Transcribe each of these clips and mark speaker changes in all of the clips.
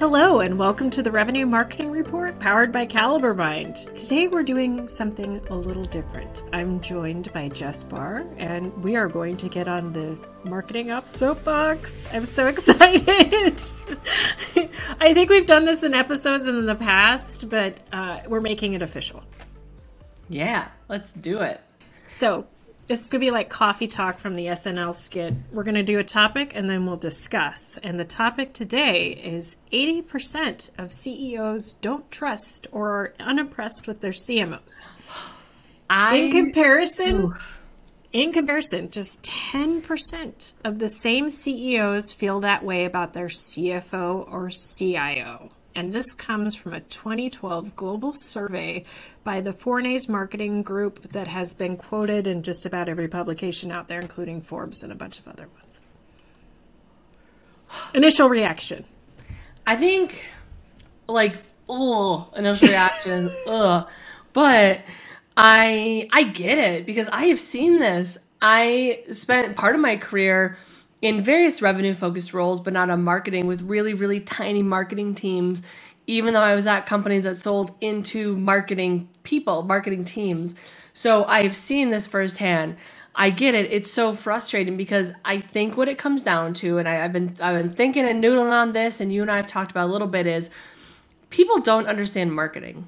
Speaker 1: Hello, and welcome to the Revenue Marketing Report powered by CaliberMind. Today we're doing something a little different. I'm joined by Jess Bahr, and we are going to get on the Marketing Up soapbox. I'm so excited. I think we've done this in episodes in the past, but uh, we're making it official.
Speaker 2: Yeah, let's do it.
Speaker 1: So, this is going to be like coffee talk from the SNL skit. We're going to do a topic and then we'll discuss. And the topic today is 80% of CEOs don't trust or are unimpressed with their CMOs. I, in comparison, ooh. in comparison, just 10% of the same CEOs feel that way about their CFO or CIO and this comes from a 2012 global survey by the Fournaise Marketing Group that has been quoted in just about every publication out there, including Forbes and a bunch of other ones. Initial reaction.
Speaker 2: I think, like, oh, initial reaction, ugh. But I I get it because I have seen this. I spent part of my career in various revenue focused roles, but not on marketing with really, really tiny marketing teams, even though I was at companies that sold into marketing people, marketing teams. So I've seen this firsthand. I get it. It's so frustrating because I think what it comes down to, and I, have been I've been thinking and noodling on this, and you and I have talked about a little bit, is people don't understand marketing.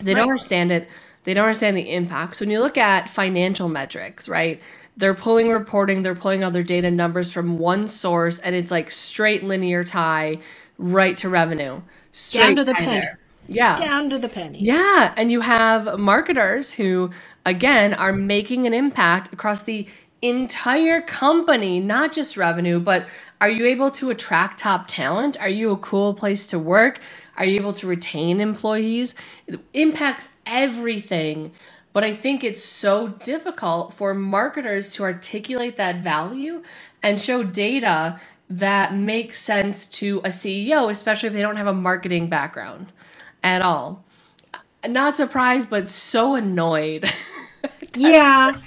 Speaker 2: They right. don't understand it. They don't understand the impacts. When you look at financial metrics, right? they're pulling reporting, they're pulling all their data numbers from one source, and it's like straight linear tie right to revenue. Straight
Speaker 1: Down to the penny. There.
Speaker 2: Yeah.
Speaker 1: Down to the penny.
Speaker 2: Yeah. And you have marketers who, again, are making an impact across the entire company, not just revenue, but are you able to attract top talent? Are you a cool place to work? Are you able to retain employees? It impacts everything but I think it's so difficult for marketers to articulate that value and show data that makes sense to a CEO, especially if they don't have a marketing background at all. Not surprised, but so annoyed.
Speaker 1: yeah.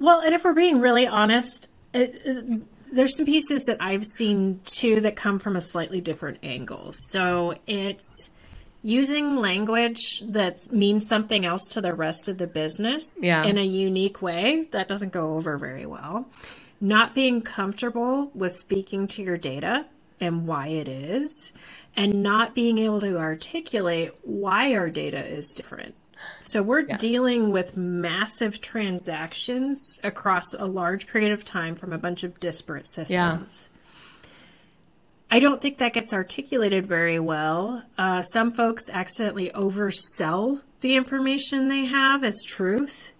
Speaker 1: Well, and if we're being really honest, it, it, there's some pieces that I've seen too that come from a slightly different angle. So it's using language that means something else to the rest of the business yeah. in a unique way that doesn't go over very well not being comfortable with speaking to your data and why it is and not being able to articulate why our data is different so we're yes. dealing with massive transactions across a large period of time from a bunch of disparate systems I don't think that gets articulated very well. Uh, some folks accidentally oversell the information they have as truth.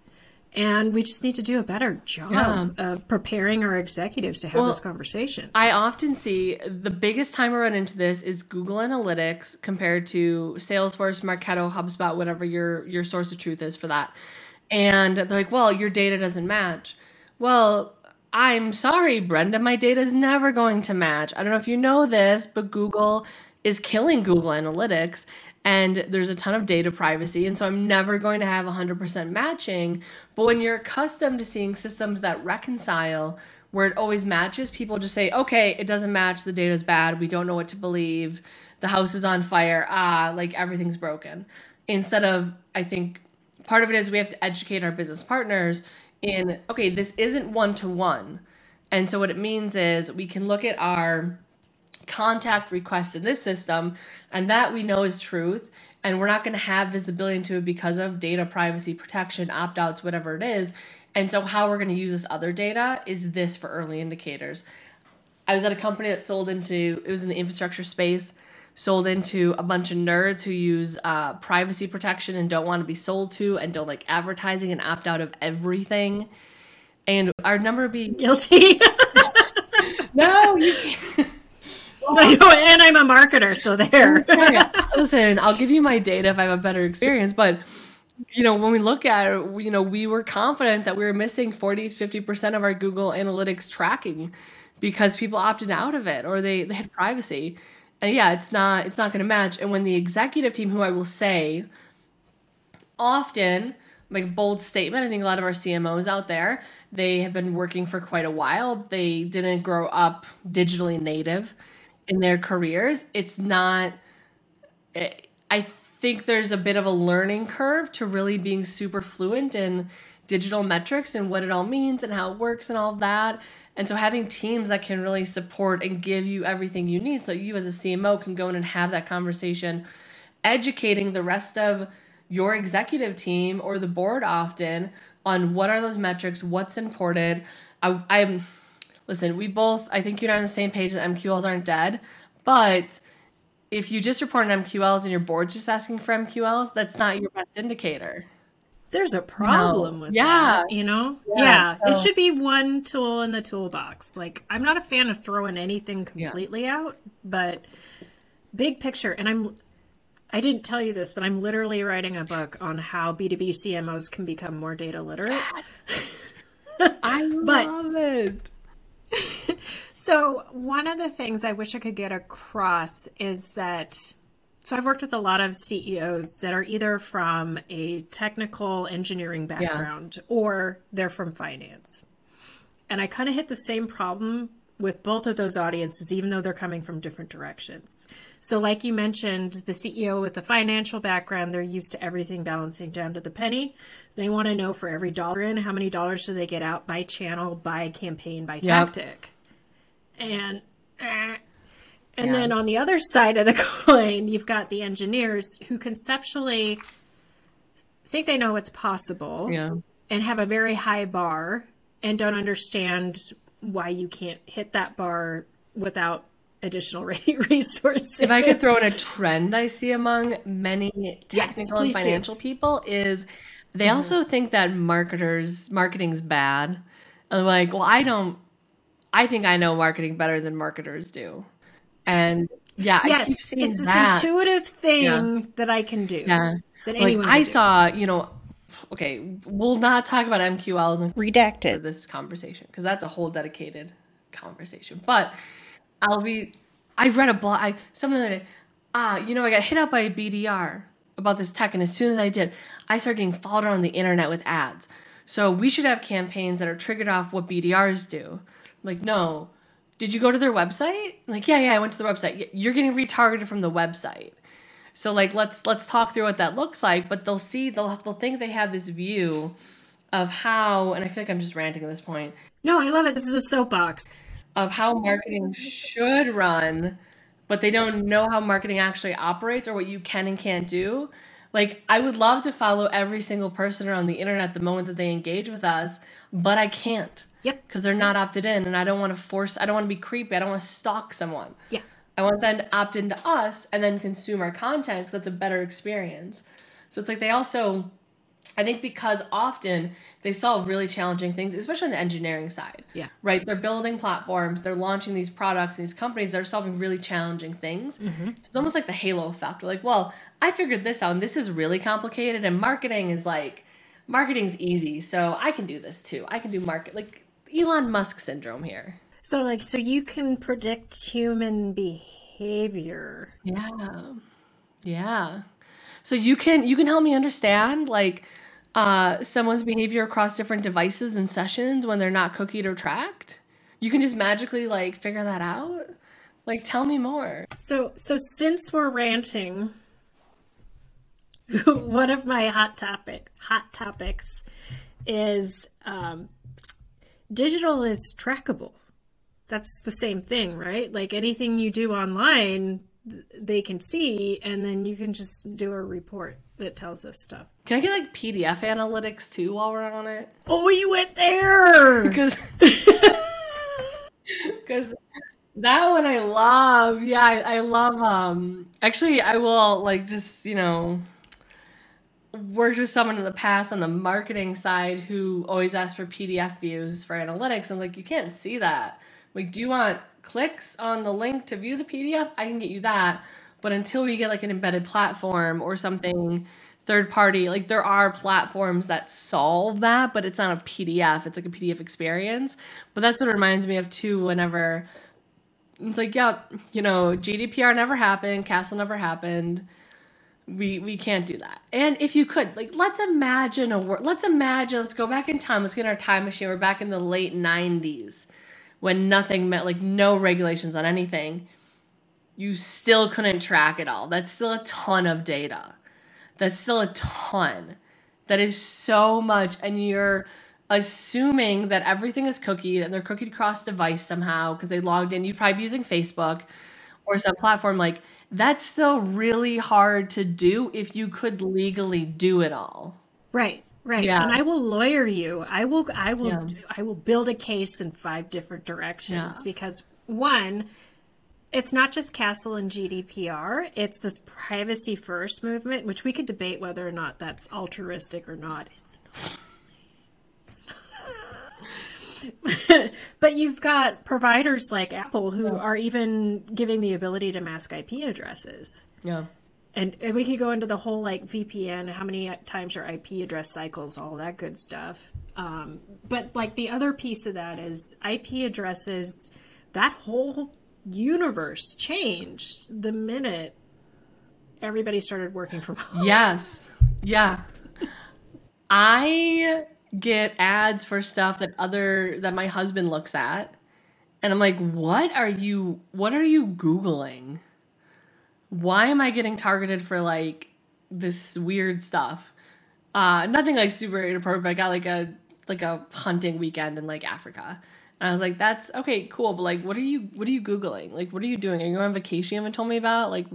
Speaker 1: And we just need to do a better job yeah. of preparing our executives to have well, those conversations.
Speaker 2: I often see the biggest time I run into this is Google Analytics compared to Salesforce, Marketo, HubSpot, whatever your your source of truth is for that. And they're like, "Well, your data doesn't match." Well, I'm sorry, Brenda, my data is never going to match. I don't know if you know this, but Google is killing Google Analytics and there's a ton of data privacy. And so I'm never going to have 100% matching. But when you're accustomed to seeing systems that reconcile, where it always matches, people just say, okay, it doesn't match. The data's bad. We don't know what to believe. The house is on fire. Ah, like everything's broken. Instead of, I think part of it is we have to educate our business partners in okay, this isn't one to one. And so what it means is we can look at our contact request in this system and that we know is truth and we're not going to have visibility into it because of data privacy protection opt-outs whatever it is and so how we're going to use this other data is this for early indicators i was at a company that sold into it was in the infrastructure space sold into a bunch of nerds who use uh, privacy protection and don't want to be sold to and don't like advertising and opt out of everything. And our number being
Speaker 1: guilty.
Speaker 2: no, you can't.
Speaker 1: I know, and I'm a marketer, so there.
Speaker 2: Listen, I'll give you my data if I have a better experience, but you know, when we look at it, you know, we were confident that we were missing 40 to 50% of our Google Analytics tracking because people opted out of it or they, they had privacy and yeah it's not it's not going to match and when the executive team who i will say often like bold statement i think a lot of our cmos out there they have been working for quite a while they didn't grow up digitally native in their careers, it's not. It, I think there's a bit of a learning curve to really being super fluent in digital metrics and what it all means and how it works and all that. And so having teams that can really support and give you everything you need so you as a CMO can go in and have that conversation, educating the rest of your executive team or the board often on what are those metrics, what's important. I, I'm listen, we both I think you're not on the same page that MQLs aren't dead, but if you just report on MQLs and your board's just asking for MQLs, that's not your best indicator.
Speaker 1: There's a problem no. with yeah. that, you know? Yeah. yeah. So. It should be one tool in the toolbox. Like I'm not a fan of throwing anything completely yeah. out, but big picture and I'm I didn't tell you this, but I'm literally writing a book on how B2B CMOs can become more data literate.
Speaker 2: I love it.
Speaker 1: so, one of the things I wish I could get across is that so I've worked with a lot of CEOs that are either from a technical engineering background yeah. or they're from finance. And I kind of hit the same problem with both of those audiences, even though they're coming from different directions. So, like you mentioned, the CEO with the financial background, they're used to everything balancing down to the penny. They want to know for every dollar in, how many dollars do they get out by channel, by campaign, by tactic. And eh. And yeah. then on the other side of the coin, you've got the engineers who conceptually think they know what's possible
Speaker 2: yeah.
Speaker 1: and have a very high bar and don't understand why you can't hit that bar without additional resources.
Speaker 2: If I could throw in a trend I see among many technical yes, and financial do. people is they mm-hmm. also think that marketers marketing's bad. And like, well, I don't I think I know marketing better than marketers do. And yeah,
Speaker 1: yes, it's this intuitive thing yeah. that I can do.
Speaker 2: Yeah. That like I saw, you know, okay, we'll not talk about MQLs and
Speaker 1: redacted
Speaker 2: this conversation because that's a whole dedicated conversation. But I'll be. I read a blog. I some other day. Ah, you know, I got hit up by a BDR about this tech, and as soon as I did, I started getting followed on the internet with ads. So we should have campaigns that are triggered off what BDRs do. like, no. Did you go to their website? Like, yeah, yeah, I went to the website. You're getting retargeted from the website. So like let's let's talk through what that looks like, but they'll see they'll they'll think they have this view of how and I feel like I'm just ranting at this point.
Speaker 1: No, I love it. This is a soapbox.
Speaker 2: Of how marketing should run, but they don't know how marketing actually operates or what you can and can't do. Like I would love to follow every single person around the internet the moment that they engage with us, but I can't.
Speaker 1: Yep.
Speaker 2: Because they're not opted in and I don't want to force I don't want to be creepy. I don't want to stalk someone.
Speaker 1: Yeah.
Speaker 2: I want them to opt into us and then consume our content because that's a better experience. So it's like they also, I think because often they solve really challenging things, especially on the engineering side.
Speaker 1: Yeah.
Speaker 2: Right? They're building platforms, they're launching these products, And these companies that are solving really challenging things. Mm-hmm. So it's almost like the halo effect. We're like, well, I figured this out and this is really complicated and marketing is like, marketing's easy. So I can do this too. I can do market, like Elon Musk syndrome here.
Speaker 1: So like so you can predict human behavior.
Speaker 2: Yeah. Yeah. So you can you can help me understand like uh someone's behavior across different devices and sessions when they're not cookied or tracked? You can just magically like figure that out? Like tell me more.
Speaker 1: So so since we're ranting one of my hot topic hot topics is um digital is trackable that's the same thing, right? Like anything you do online, they can see, and then you can just do a report that tells us stuff.
Speaker 2: Can I get like PDF analytics too while we're on it?
Speaker 1: Oh, you went there
Speaker 2: because because that one I love. Yeah, I, I love. Um, actually, I will like just you know worked with someone in the past on the marketing side who always asked for PDF views for analytics. I'm like, you can't see that. Like, do you want clicks on the link to view the PDF? I can get you that. But until we get like an embedded platform or something third party, like there are platforms that solve that, but it's not a PDF. It's like a PDF experience. But that's what it reminds me of too whenever it's like, yeah, you know, GDPR never happened, CASL never happened. We we can't do that. And if you could, like, let's imagine a world. Let's imagine. Let's go back in time. Let's get our time machine. We're back in the late '90s when nothing meant like no regulations on anything you still couldn't track it all. That's still a ton of data. That's still a ton. That is so much. And you're assuming that everything is cookied and they're cookied across device somehow because they logged in. You'd probably be using Facebook or some platform. Like, that's still really hard to do if you could legally do it all.
Speaker 1: Right. Right.
Speaker 2: Yeah.
Speaker 1: And I will lawyer you. I will I will
Speaker 2: Yeah.
Speaker 1: I will build a case in five different directions
Speaker 2: Yeah.
Speaker 1: because one it's not just CASL and GDPR, it's this privacy first movement which we could debate whether or not that's altruistic or not. It's not. But you've got providers like Apple who are even giving the ability to mask IP addresses
Speaker 2: Yeah.
Speaker 1: and, and we could go into the whole like VPN, how many times your IP address cycles, all that good stuff. Um, but like the other piece of that is IP addresses. That whole universe changed the minute everybody started working from home.
Speaker 2: Yes. Yeah. I get ads for stuff that other that my husband looks at and I'm like, "What are you what are you googling? Why am I getting targeted for like this weird stuff?" Uh nothing like super inappropriate, I got like a like a hunting weekend in like Africa. And I was like, that's okay, cool, but like what are you what are you googling? Like what are you doing? Are you on vacation you haven't told me about? Like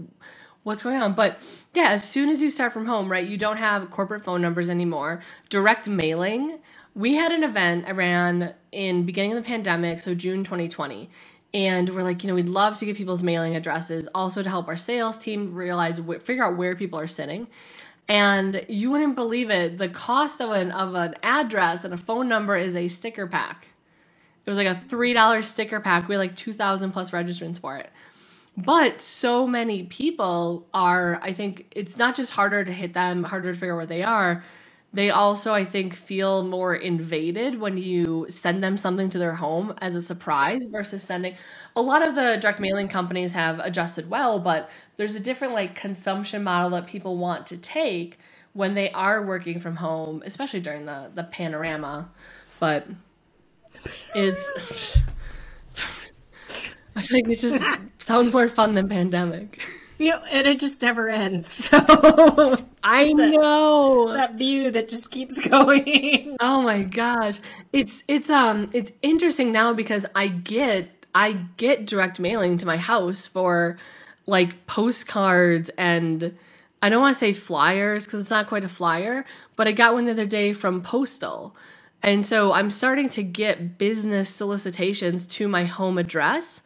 Speaker 2: what's going on. But yeah as soon as you start from home right you don't have corporate phone numbers anymore. Direct mailing. We had an event i ran in beginning of the pandemic so june 2020 and we're like you know we'd love to get people's mailing addresses also to help our sales team realize figure out where people are sitting. And you wouldn't believe it the cost of an of an address and a phone number is a sticker pack. It was like a three dollar sticker pack. We had like 2000 plus registrants for it but so many people are, I think it's not just harder to hit them, harder to figure out where they are. They also, I think, feel more invaded when you send them something to their home as a surprise versus sending. A lot of the direct mailing companies have adjusted well, but there's a different like consumption model that people want to take when they are working from home, especially during the the panorama. But it's I think it just sounds more fun than pandemic.
Speaker 1: You know, and it just never ends. So
Speaker 2: I
Speaker 1: that-
Speaker 2: know.
Speaker 1: that view that just keeps going.
Speaker 2: Oh my gosh. It's it's um it's interesting now because I get I get direct mailing to my house for like postcards and I don't want to say flyers because it's not quite a flyer, but I got one the other day from Postal. And so I'm starting to get business solicitations to my home address.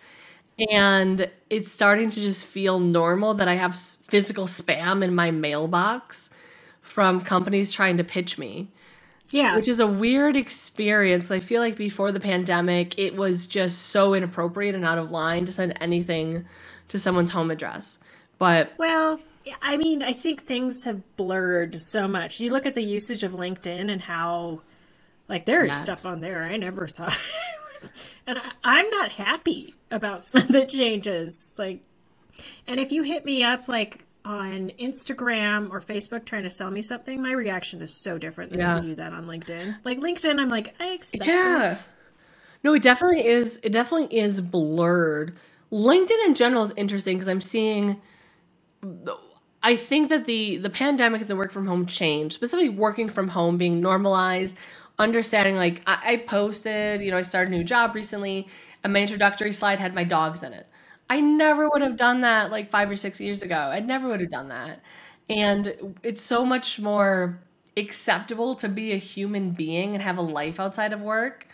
Speaker 2: And it's starting to just feel normal that I have physical spam in my mailbox from companies trying to pitch me
Speaker 1: Yeah.
Speaker 2: which is a weird experience. I feel like before the pandemic, it was just so inappropriate and out of line to send anything to someone's home address. But
Speaker 1: Well, I mean, I think things have blurred so much. You look at the usage of LinkedIn and how, like, there is
Speaker 2: Yes.
Speaker 1: stuff on there I never thought. and I, I'm not happy about some of the changes. Like, and if you hit me up, like, on Instagram or Facebook trying to sell me something, my reaction is so different than
Speaker 2: Yeah.
Speaker 1: if you do that on LinkedIn. Like, LinkedIn, I'm like, I expect
Speaker 2: Yeah.
Speaker 1: this.
Speaker 2: no, it definitely is. It definitely is blurred. LinkedIn in general is interesting because I'm seeing. I think that the the pandemic and the work from home change, specifically working from home being normalized, understanding like I, I posted, you know, I started a new job recently, and my introductory slide had my dogs in it. I never would have done that like five or six years ago. I never would have done that. And it's so much more acceptable to be a human being and have a life outside of work.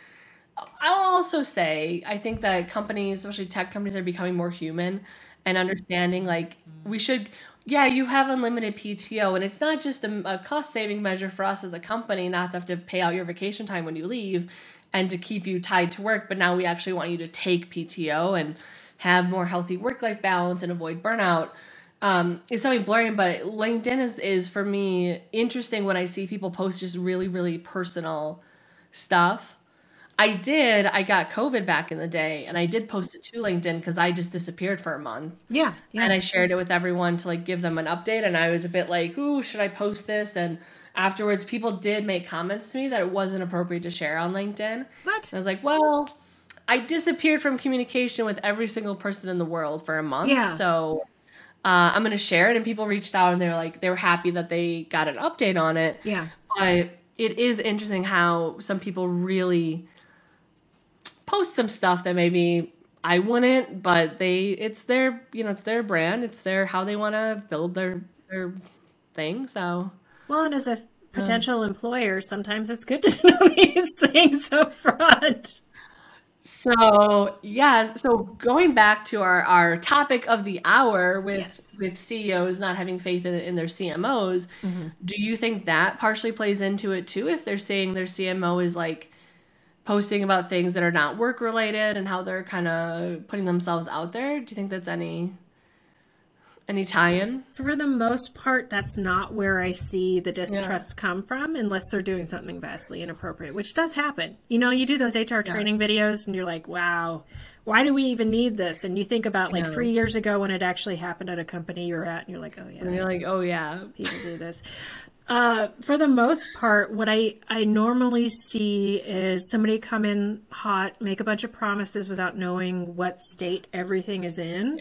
Speaker 2: I'll also say I think that companies, especially tech companies, are becoming more human and understanding like we should. Yeah, you have unlimited PTO, and it's not just a, a cost saving measure for us as a company not to have to pay out your vacation time when you leave and to keep you tied to work. But now we actually want you to take PTO and have more healthy work life balance and avoid burnout. Um, it's something blurring, but LinkedIn is is for me interesting when I see people post just really really personal stuff. I did. I got COVID back in the day, and I did post it to LinkedIn because I just disappeared for a month,
Speaker 1: Yeah. Yeah.
Speaker 2: and I shared it with everyone to like give them an update. And I was a bit like, "Ooh, should I post this?" And afterwards, people did make comments to me that it wasn't appropriate to share on LinkedIn.
Speaker 1: what?
Speaker 2: I was like, "Well, I disappeared from communication with every single person in the world for a month.
Speaker 1: Yeah.
Speaker 2: So uh, I'm going to share it. And people reached out and they're like, they were happy that they got an update on it.
Speaker 1: Yeah.
Speaker 2: But it is interesting how some people really post some stuff that maybe I wouldn't, but they, it's their, you know, it's their brand. It's their, how they want to build their, their thing. So.
Speaker 1: Well, and as a um. potential employer, sometimes it's good to know these things up front.
Speaker 2: So yes, so going back to our, our topic of the hour with
Speaker 1: Yes.
Speaker 2: with CEOs not having faith in, in their CMOs, mm-hmm. do you think that partially plays into it too? If they're saying their CMO is like posting about things that are not work related and how they're kind of putting themselves out there, do you think that's any any tie-in?
Speaker 1: For the most part, that's not where I see the distrust come from, unless they're doing something vastly inappropriate, which does happen. You know, you do those HR training videos and you're like, wow, why do we even need this? And you think about like three years ago when it actually happened at a company you're at, and you're like, oh, yeah.
Speaker 2: And you're like, oh yeah,
Speaker 1: people do this. Uh, for the most part, what I, I normally see is somebody come in hot, make a bunch of promises without knowing what state everything is in,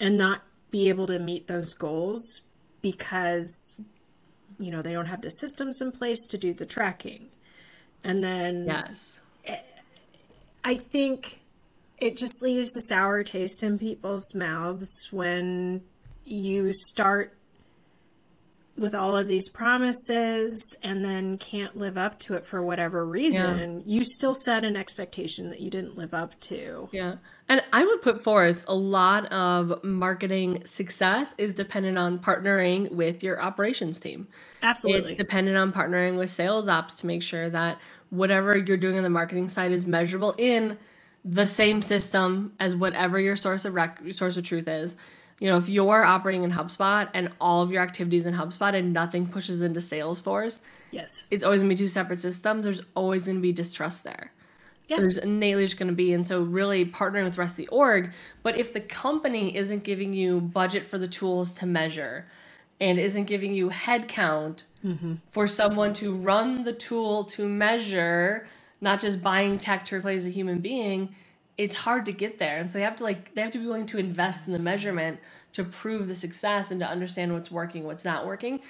Speaker 1: and not be able to meet those goals because, you know, they don't have the systems in place to do the tracking. And then
Speaker 2: yes,
Speaker 1: I think it just leaves a sour taste in people's mouths when you start with all of these promises and then can't live up to it for whatever reason. You still set an expectation that you didn't live up to.
Speaker 2: Yeah. And I would put forth a lot of marketing success is dependent on partnering with your operations team.
Speaker 1: Absolutely.
Speaker 2: It's dependent on partnering with sales ops to make sure that whatever you're doing on the marketing side is measurable in the same system as whatever your source of rec- source of truth is. You know, if you're operating in HubSpot and all of your activities in HubSpot and nothing pushes into Salesforce,
Speaker 1: yes.
Speaker 2: it's always gonna be two separate systems. There's always gonna be distrust there
Speaker 1: Yes.
Speaker 2: there's innately just going to be and so really partnering with the rest of the org but if the company isn't giving you budget for the tools to measure and isn't giving you headcount mm-hmm. for someone to run the tool to measure not just buying tech to replace a human being it's hard to get there and so you have to like they have to be willing to invest in the measurement to prove the success and to understand what's working what's not working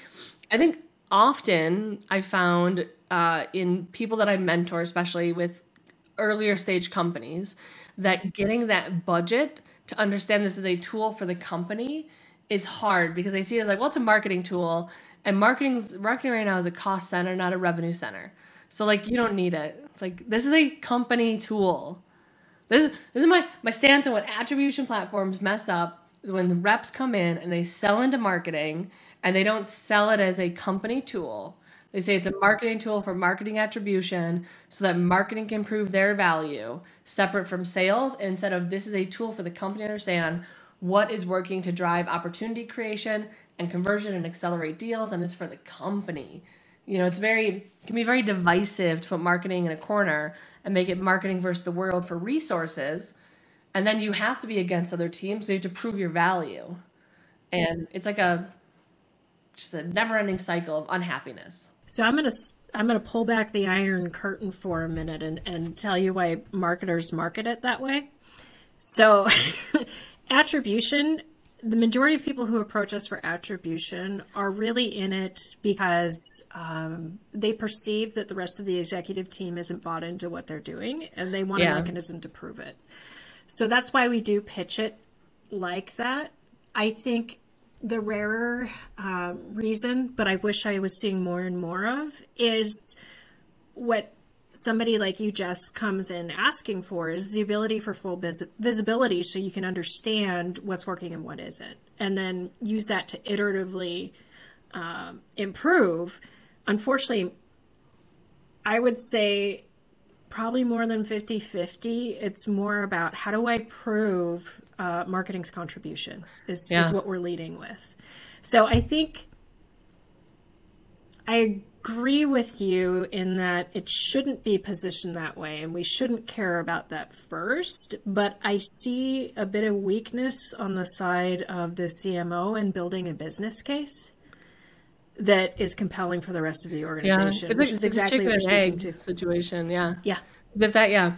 Speaker 2: i think often i found uh, in people that i mentor especially with earlier stage companies that getting that budget to understand this is a tool for the company is hard because they see it as like, well, it's a marketing tool, and marketing's marketing right now is a cost center, not a revenue center. So like you don't need it. It's like this is a company tool. This is this is my my stance on what attribution platforms mess up is when the reps come in and they sell into marketing and they don't sell it as a company tool. They say it's a marketing tool for marketing attribution so that marketing can prove their value separate from sales instead of this is a tool for the company to understand what is working to drive opportunity creation and conversion and accelerate deals and it's for the company. You know, it's very it can be very divisive to put marketing in a corner and make it marketing versus the world for resources. And then you have to be against other teams. So you have to prove your value. And it's like a just a never-ending cycle of unhappiness.
Speaker 1: So I'm gonna i'm gonna pull back the iron curtain for a minute and and tell you why marketers market it that way. So attribution, the majority of people who approach us for attribution are really in it because um, they perceive that the rest of the executive team isn't bought into what they're doing and they want
Speaker 2: Yeah.
Speaker 1: a mechanism to prove it. So that's why we do pitch it like that. I think the rarer um, reason, but I wish I was seeing more and more of, is what somebody like you, just comes in asking for is the ability for full vis- visibility so you can understand what's working and what isn't, and then use that to iteratively um, improve. Unfortunately, I would say probably more than 50 50. It's more about how do I prove uh, marketing's contribution, is, is what we're leading with. So I think I agree with you in that it shouldn't be positioned that way and we shouldn't care about that first. But I see a bit of weakness on the side of the CMO in building a business case that is compelling for the rest of the
Speaker 2: Yeah,
Speaker 1: organization,
Speaker 2: it's,
Speaker 1: which
Speaker 2: like,
Speaker 1: is
Speaker 2: it's a
Speaker 1: exactly
Speaker 2: chicken
Speaker 1: what
Speaker 2: and
Speaker 1: you're
Speaker 2: egg
Speaker 1: to.
Speaker 2: situation. Yeah,
Speaker 1: Yeah.
Speaker 2: if that, yeah,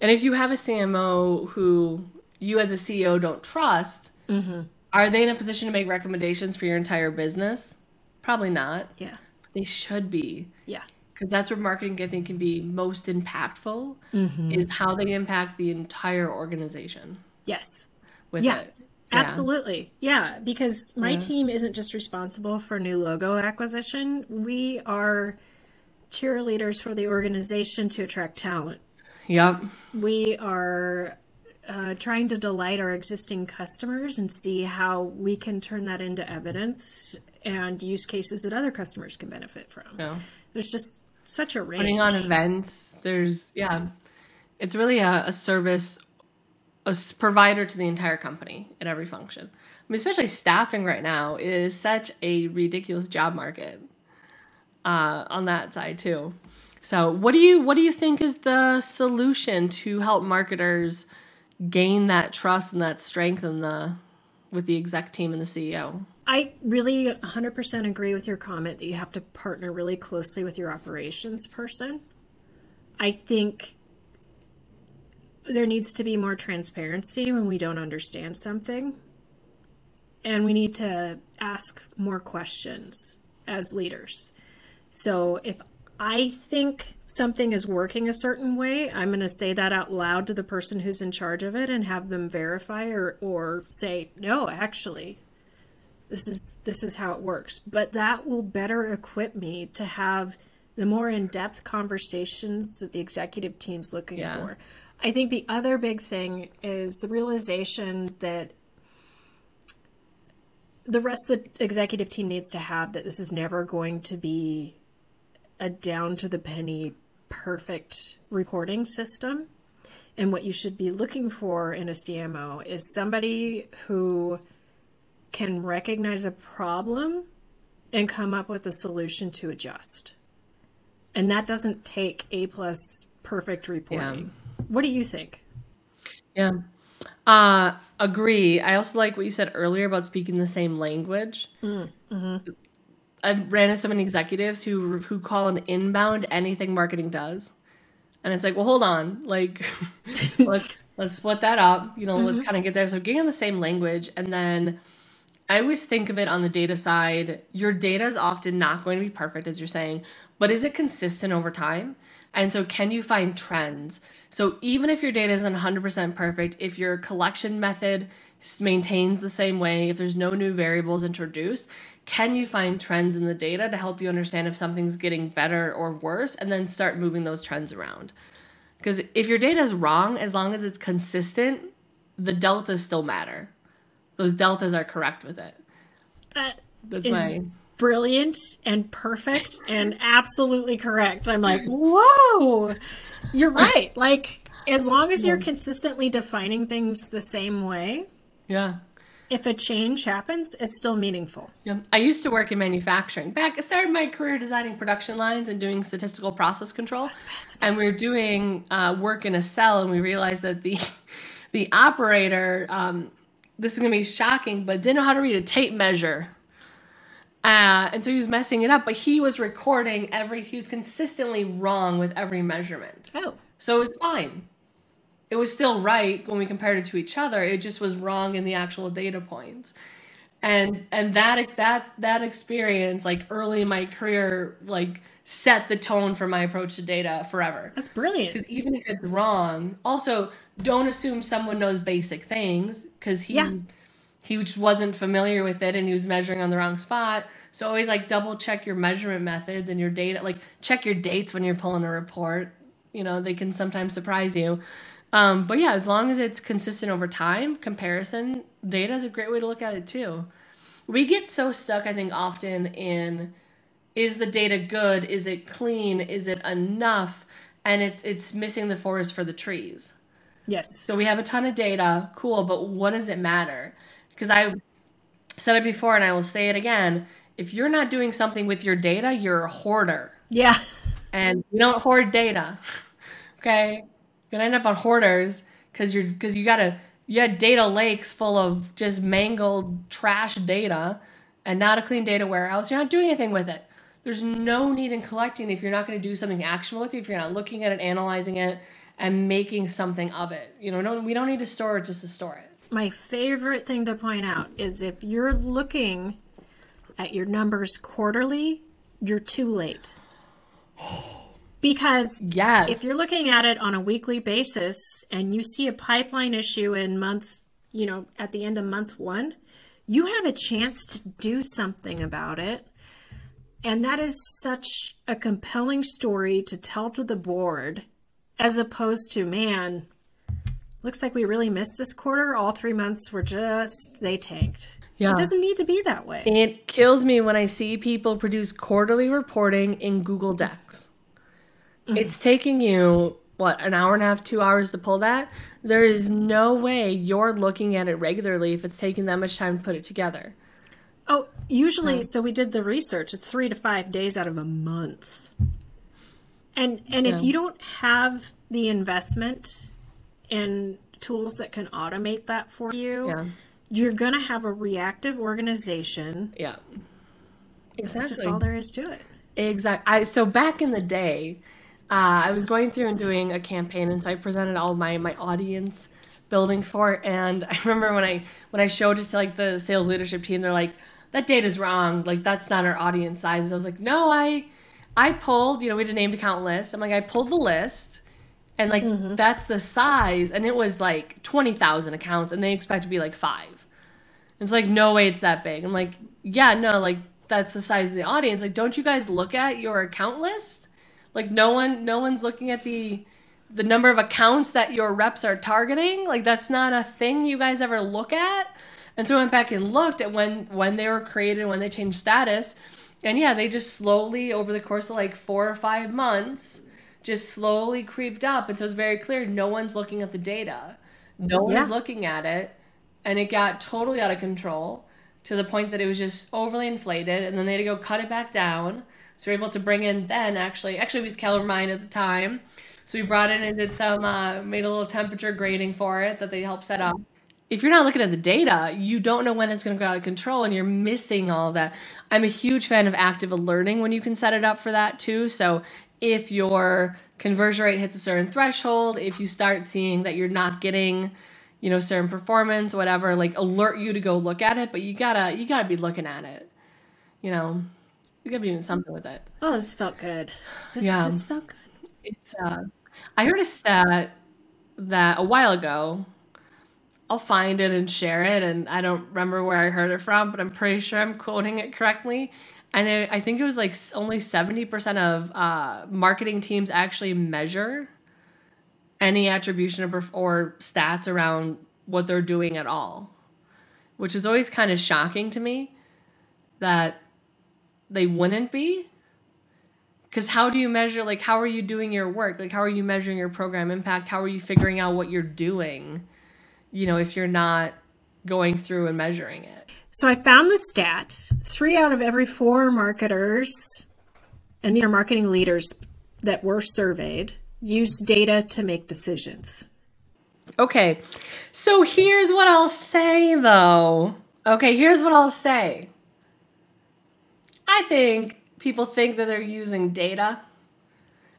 Speaker 2: And if you have a CMO who you as a CEO don't trust,
Speaker 1: Mm-hmm.
Speaker 2: are they in a position to make recommendations for your entire business? Probably not.
Speaker 1: Yeah.
Speaker 2: They should be.
Speaker 1: Yeah.
Speaker 2: Because that's where marketing, I think, can be most impactful
Speaker 1: Mm-hmm.
Speaker 2: is how they impact the entire organization
Speaker 1: Yes.
Speaker 2: with
Speaker 1: Yeah.
Speaker 2: it. Yeah.
Speaker 1: Absolutely. Yeah, because my team isn't just responsible for new logo acquisition. We are cheerleaders for the organization to attract talent.
Speaker 2: Yep.
Speaker 1: We are uh, trying to delight our existing customers and see how we can turn that into evidence and use cases that other customers can benefit from.
Speaker 2: Yeah.
Speaker 1: There's just such a range.
Speaker 2: Putting on events. There's, yeah. It's really a, a service, a provider to the entire company in every function. I mean, especially staffing right now is such a ridiculous job market uh, on that side too. So, what do you what do you think is the solution to help marketers gain that trust and that strength in the with the exec team and the CEO?
Speaker 1: I really 100% agree with your comment that you have to partner really closely with your operations person. I think there needs to be more transparency when we don't understand something. And we need to ask more questions as leaders. So if I think something is working a certain way, I'm going to say that out loud to the person who's in charge of it and have them verify or, or say, no, actually, this is this is how it works. But that will better equip me to have the more in-depth conversations that the executive team's looking
Speaker 2: Yeah.
Speaker 1: for. I think the other big thing is the realization that the rest of the executive team needs to have that this is never going to be a down to the penny perfect recording system and what you should be looking for in a CMO is somebody who can recognize a problem and come up with a solution to adjust. And that doesn't take A plus perfect reporting. What do you think?
Speaker 2: Yeah. Uh, agree. I also like what you said earlier about speaking the same language. I ran into so many executives who who call an inbound anything marketing does, and it's like, well, hold on, like let's let's split that up. You know, let's mm-hmm. kind of get there. So getting in the same language, and then I always think of it on the data side. Your data is often not going to be perfect, as you're saying, but is it consistent over time? And so, can you find trends? So, even if your data isn't 100% perfect, if your collection method maintains the same way, if there's no new variables introduced, can you find trends in the data to help you understand if something's getting better or worse and then start moving those trends around? Because if your data is wrong, as long as it's consistent, the deltas still matter. Those deltas are correct with it.
Speaker 1: That
Speaker 2: That's
Speaker 1: is
Speaker 2: my
Speaker 1: brilliant and perfect and absolutely correct. I'm like, whoa, you're right. Like, as long as you're consistently defining things the same way,
Speaker 2: yeah.
Speaker 1: If a change happens, it's still meaningful.
Speaker 2: Yeah. I used to work in manufacturing. Back, I started my career designing production lines and doing statistical process control. And we were doing uh, work in a cell, and we realized that the the operator, um, this is gonna be shocking, but didn't know how to read a tape measure. Uh, and so he was messing it up, but he was recording every. He was consistently wrong with every measurement.
Speaker 1: Oh,
Speaker 2: So it was fine. It was still right when we compared it to each other. It just was wrong in the actual data points. And and that that that experience like early in my career like set the tone for my approach to data forever.
Speaker 1: that's brilliant.
Speaker 2: Because even if it's wrong, also don't assume someone knows basic things because he
Speaker 1: Yeah.
Speaker 2: he just wasn't familiar with it and he was measuring on the wrong spot. So always like double check your measurement methods and your data. Like check your dates when you're pulling a report. You know they can sometimes surprise you. Um, but yeah, as long as it's consistent over time, comparison data is a great way to look at it too. We get so stuck, I think, often in is the data good? Is it clean? Is it enough? And it's it's missing the forest for the trees.
Speaker 1: Yes.
Speaker 2: So we have a ton of data, cool, but what does it matter? Because I said it before and I will say it again. If you're not doing something with your data, you're a hoarder.
Speaker 1: Yeah.
Speaker 2: And you don't hoard data. Okay? You're gonna end up on hoarders because you're because you gotta you had data lakes full of just mangled trash data and not a clean data warehouse. You're not doing anything with it. There's no need in collecting if you're not going to do something actionable with it, if you're not looking at it, analyzing it, and making something of it. You know, no, we don't need to store it just to store it.
Speaker 1: My favorite thing to point out is if you're looking at your numbers quarterly, you're too late. Because
Speaker 2: Yes.
Speaker 1: if you're looking at it on a weekly basis and you see a pipeline issue in month, you know, at the end of month one, you have a chance to do something about it. And that is such a compelling story to tell to the board as opposed to, man, looks like we really missed this quarter. All three months were just, they tanked.
Speaker 2: Yeah.
Speaker 1: It doesn't need to be that way.
Speaker 2: It kills me when I see people produce quarterly reporting in Google Docs. It's taking you, what, an hour and a half, two hours to pull that? There is no way you're looking at it regularly if it's taking that much time to put it together.
Speaker 1: Oh, usually, so we did the research. It's three to five days out of a month. And and if you don't have the investment in tools that can automate that for you,
Speaker 2: Yeah.
Speaker 1: you're gonna have a reactive organization.
Speaker 2: Yeah.
Speaker 1: exactly. That's just all there is to it.
Speaker 2: Exactly. I so back in the day, uh, I was going through and doing a campaign, and so I presented all my my audience building for it. And I remember when I when I showed it to like the sales leadership team, they're like, "That data's wrong. Like that's not our audience size." I was like, "No, I I pulled. You know, we had a named account list. I'm like, I pulled the list." And like that's the size, and it was like twenty thousand accounts, and they expect to be like five. It's like no way it's that big. I'm like, yeah, no, like that's the size of the audience. Like, don't you guys look at your account list? Like, no one, no one's looking at the the number of accounts that your reps are targeting. Like, that's not a thing you guys ever look at. And so I went back and looked at when when they were created, when they changed status, and yeah, they just slowly over the course of like four or five months, just slowly creeped up. And so it's very clear no one's looking at the data, no one is looking at it, and it got totally out of control to the point that it was just overly inflated and then they had to go cut it back down so we are able to bring in then actually. Actually we used CaliberMind at the time. So we brought in and did some uh, made a little temperature grading for it that they helped set up. If you're not looking at the data you don't know when it's going to go out of control and you're missing all that. I'm a huge fan of active alerting when you can set it up for that too. So if your conversion rate hits a certain threshold if you start seeing that you're not getting you know certain performance whatever like alert you to go look at it but you gotta you gotta be looking at it you know you gotta be doing something with it
Speaker 1: Oh, this felt good. This,
Speaker 2: Yeah.
Speaker 1: this felt good.
Speaker 2: it's uh i heard a stat that a while ago i'll find it and share it and i don't remember where i heard it from but i'm pretty sure i'm quoting it correctly and it, i think it was like only 70% of uh, marketing teams actually measure any attribution or, or stats around what they're doing at all which is always kind of shocking to me that they wouldn't be? Because how do you measure like how are you doing your work? Like how are you measuring your program impact? How are you figuring out what you're doing you know if you're not going through and measuring it?
Speaker 1: So I found the stat: three out of every four marketers, and these are marketing leaders that were surveyed, use data to make decisions.
Speaker 2: okay so here's what i'll say though. Okay here's what i'll say i think people think that they're using data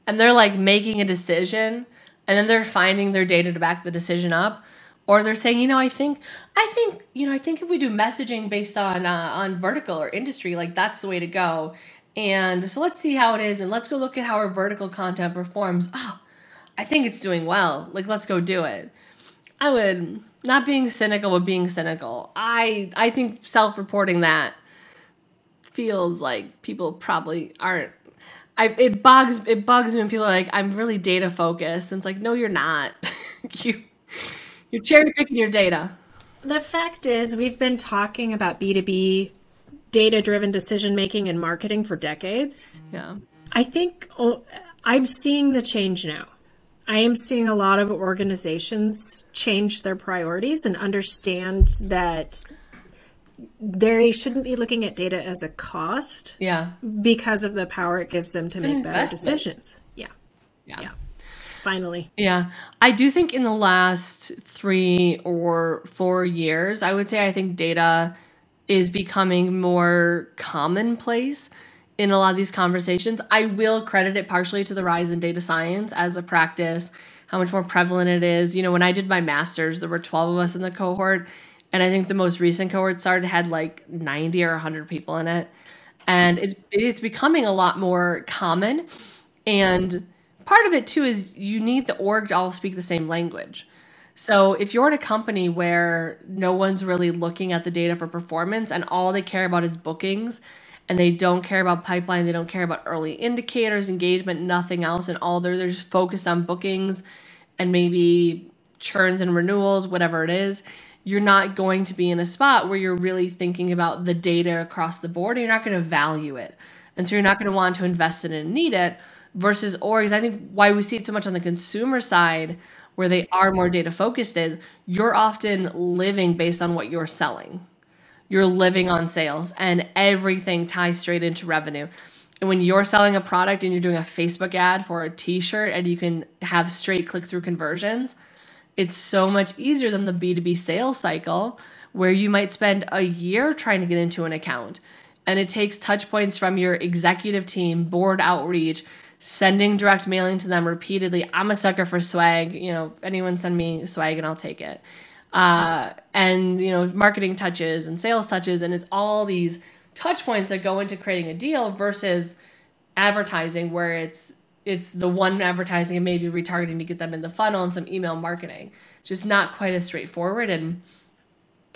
Speaker 2: and they're like making a decision and then they're finding their data to back the decision up or they're saying you know i think i think you know i think if we do messaging based on uh, on vertical or industry like that's the way to go. And so let's see how it is and let's go look at how our vertical content performs. Oh i think it's doing well. Like let's go do it. I would not being cynical but being cynical. I i think self-reporting that feels like people probably aren't I, it bugs it bugs me when people are like I'm really data focused and it's like no you're not you you're cherry picking your data
Speaker 1: The fact is, we've been talking about B2B data driven decision making and marketing for decades.
Speaker 2: yeah
Speaker 1: I think oh, I'm seeing the change now. I am seeing a lot of organizations change their priorities and understand that they shouldn't be looking at data as a cost
Speaker 2: yeah
Speaker 1: because of the power it gives them to
Speaker 2: an
Speaker 1: make better decisions. Yeah,
Speaker 2: yeah
Speaker 1: Yeah. finally.
Speaker 2: Yeah. I do think in the last three or four years, I would say I think data is becoming more commonplace in a lot of these conversations. I will credit it partially to the rise in data science as a practice, how much more prevalent it is. You know, when I did my master's, there were 12 of us in the cohort. And I think the most recent cohort started had like 90 or 100 people in it. And it's it's becoming a lot more common. And part of it too is you need the org to all speak the same language. So if you're at a company where no one's really looking at the data for performance and all they care about is bookings and they don't care about pipeline, they don't care about early indicators, engagement, nothing else, and all they're, they're just focused on bookings and maybe churns and renewals, whatever it is, you're not going to be in a spot where you're really thinking about the data across the board and you're not going to value it. And so you're not going to want to invest in it and need it versus orgs. I think why we see it so much on the consumer side where they are more data focused is you're often living based on what you're selling. You're living on sales and everything ties straight into revenue. And when you're selling a product and you're doing a Facebook ad for a t-shirt and you can have straight click through conversions, it's so much easier than the B2B sales cycle where you might spend a year trying to get into an account. And it takes touch points from your executive team, board outreach, sending direct mailing to them repeatedly. I'm a sucker for swag. You know, anyone send me swag and I'll take it. Uh, and you know, marketing touches and sales touches, and it's all these touch points that go into creating a deal versus advertising where it's it's the one advertising and maybe retargeting to get them in the funnel and some email marketing. Just not quite as straightforward and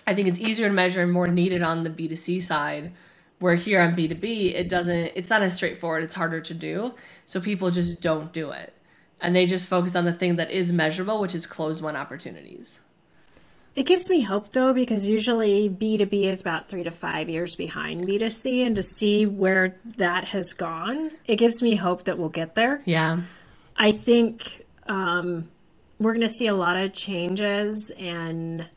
Speaker 2: I think it's easier to measure and more needed on the B2C side where here on B2B, it doesn't, it's not as straightforward. It's harder to do. So people just don't do it. And they just focus on the thing that is measurable, which is closed won opportunities.
Speaker 1: It gives me hope though, because usually B2B is about three to five years behind B2C. And to see where that has gone, it gives me hope that we'll get there.
Speaker 2: Yeah.
Speaker 1: I think um, we're going to see a lot of changes and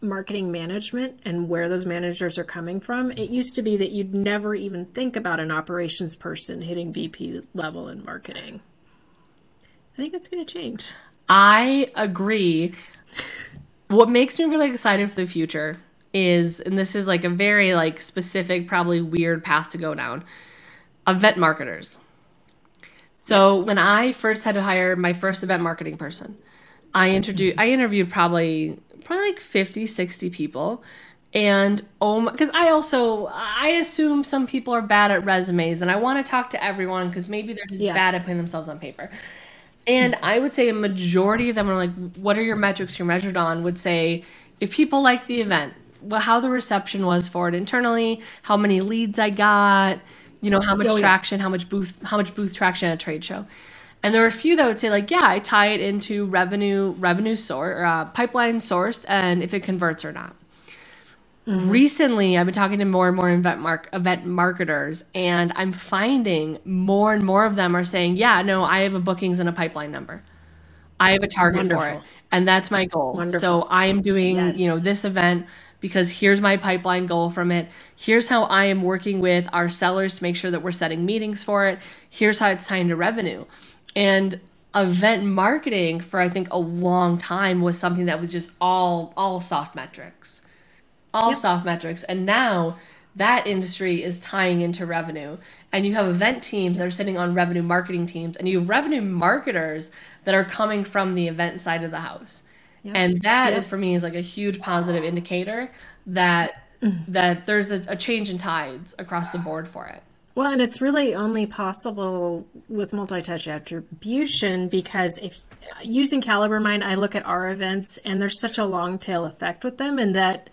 Speaker 1: marketing management and where those managers are coming from. It used to be that you'd never even think about an operations person hitting VP level in marketing. I think that's going to change.
Speaker 2: I agree. What makes me really excited for the future is, and this is like a very like specific, probably weird path to go down, event marketers. So yes. when I first had to hire my first event marketing person, I introduced I interviewed probably probably like 50, 60 people. And oh, because I also I assume some people are bad at resumes, and I want to talk to everyone because maybe they're just yeah. bad at putting themselves on paper. And I would say a majority of them are like, "What are your metrics you're measured on?" Would say if people like the event, well, how the reception was for it internally, how many leads I got, you know, how much oh, traction, how much booth, how much booth traction at a trade show. And there are a few that would say like, yeah, I tie it into revenue, revenue source, or, uh, pipeline sourced, and if it converts or not. Mm-hmm. Recently, I've been talking to more and more event mark event marketers, and I'm finding more and more of them are saying, "Yeah, no, I have a bookings and a pipeline number. I have a target Wonderful. for it, and that's my goal. Wonderful. So I am doing, yes. you know, this event because here's my pipeline goal from it. Here's how I am working with our sellers to make sure that we're setting meetings for it. Here's how it's tied to revenue." And event marketing for I think a long time was something that was just all all soft metrics. All yep. soft metrics. And now that industry is tying into revenue. And you have event teams that are sitting on revenue marketing teams, and you have revenue marketers that are coming from the event side of the house. Yep. And that yep. is for me is like a huge positive indicator that mm-hmm. that there's a, a change in tides across the board for it.
Speaker 1: Well, and it's really only possible with multi-touch attribution because if using CaliberMind, I look at our events and there's such a long tail effect with them, and that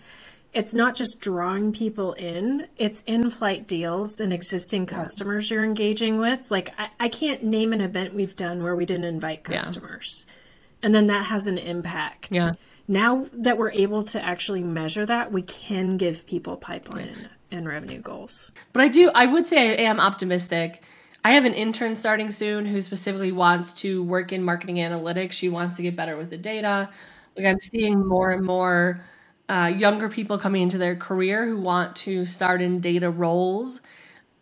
Speaker 1: it's not just drawing people in; it's in-flight deals and existing customers you're engaging with. Like I, I can't name an event we've done where we didn't invite customers, yeah. and then that has an impact.
Speaker 2: Yeah.
Speaker 1: Now that we're able to actually measure that, we can give people pipeline and revenue goals.
Speaker 2: But I do, I would say I am optimistic. I have an intern starting soon who specifically wants to work in marketing analytics. She wants to get better with the data. Like I'm seeing more and more uh, younger people coming into their career who want to start in data roles.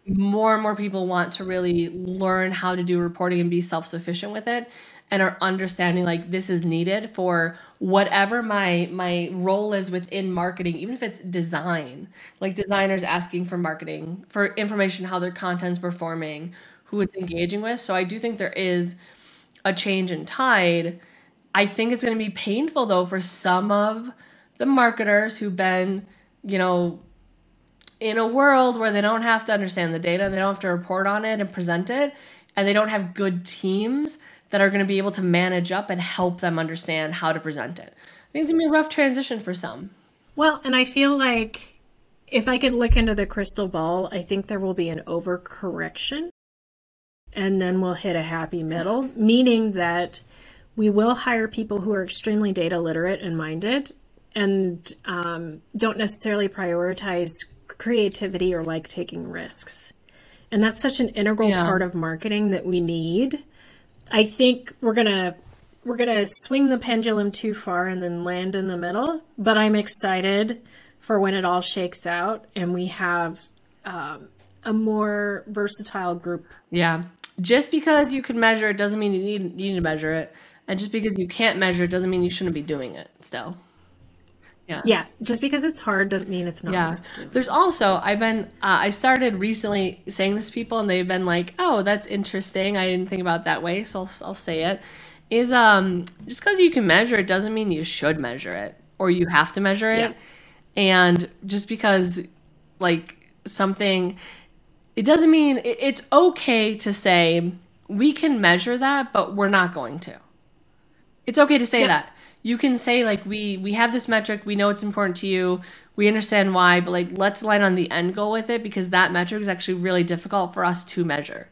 Speaker 2: More and more people want to really learn how to do reporting and be self sufficient with it and are understanding like this is needed for whatever my my role is within marketing even if it's design like designers asking for marketing for information how their content's performing who it's engaging with so i do think there is a change in tide. I think it's going to be painful though for some of the marketers who've been, you know, in a world where they don't have to understand the data, they don't have to report on it and present it, and they don't have good teams that are going to be able to manage up and help them understand how to present it. I think it's going to be a rough transition for some.
Speaker 1: Well, and I feel like if I could look into the crystal ball, I think there will be an overcorrection and then we'll hit a happy middle, meaning that we will hire people who are extremely data literate and minded and um, don't necessarily prioritize creativity or like taking risks. And that's such an integral yeah. part of marketing that we need. I think we're going to we're going to swing the pendulum too far and then land in the middle, but I'm excited for when it all shakes out and we have um, a more versatile group.
Speaker 2: Yeah. Just because you can measure it doesn't mean you need, you need to measure it. And just because you can't measure it doesn't mean you shouldn't be doing it still.
Speaker 1: Yeah. Yeah. Just because it's hard doesn't mean it's not. Yeah.
Speaker 2: There's also I've been uh, I started recently saying this to people and they've been like, oh, that's interesting. I didn't think about that way, so I'll, I'll say it. Is um just because you can measure it doesn't mean you should measure it or you have to measure it. Yeah. And just because like something, it doesn't mean it, it's okay to say we can measure that, but we're not going to. It's okay to say yeah. that you can say like we we have this metric we know it's important to you we understand why but like let's align on the end goal with it because that metric is actually really difficult for us to measure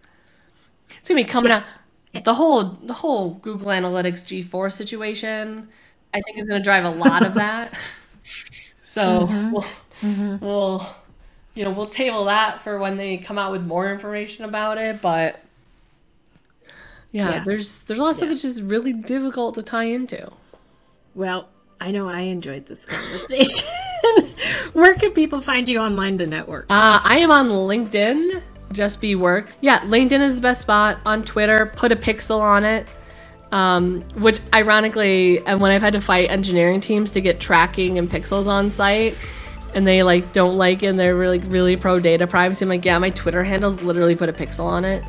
Speaker 2: it's gonna be coming yes. up the whole the whole google analytics g4 situation i think is gonna drive a lot of that so mm-hmm. we'll mm-hmm. we'll you know we'll table that for when they come out with more information about it but yeah, yeah. there's there's a lot of stuff that's just really difficult to tie into
Speaker 1: well, I know I enjoyed this conversation. Where can people find you online to network?
Speaker 2: Uh, I am on LinkedIn. Just be work. Yeah, LinkedIn is the best spot. On Twitter, put a pixel on it. Um, which ironically, and when I've had to fight engineering teams to get tracking and pixels on site, and they like don't like it, and they're really really pro data privacy. I'm like, yeah, my Twitter handles literally put a pixel on it.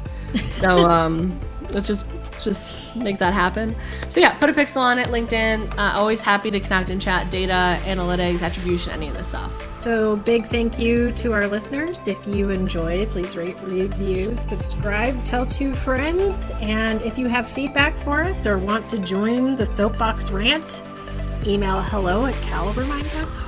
Speaker 2: So um, let's just just make that happen. So yeah, put a pixel on it, LinkedIn. Uh, always happy to connect and chat data, analytics, attribution, any of this stuff.
Speaker 1: So big thank you to our listeners. If you enjoyed, please rate, review, subscribe, tell two friends, and if you have feedback for us or want to join the soapbox rant, email hello at calibermind.com.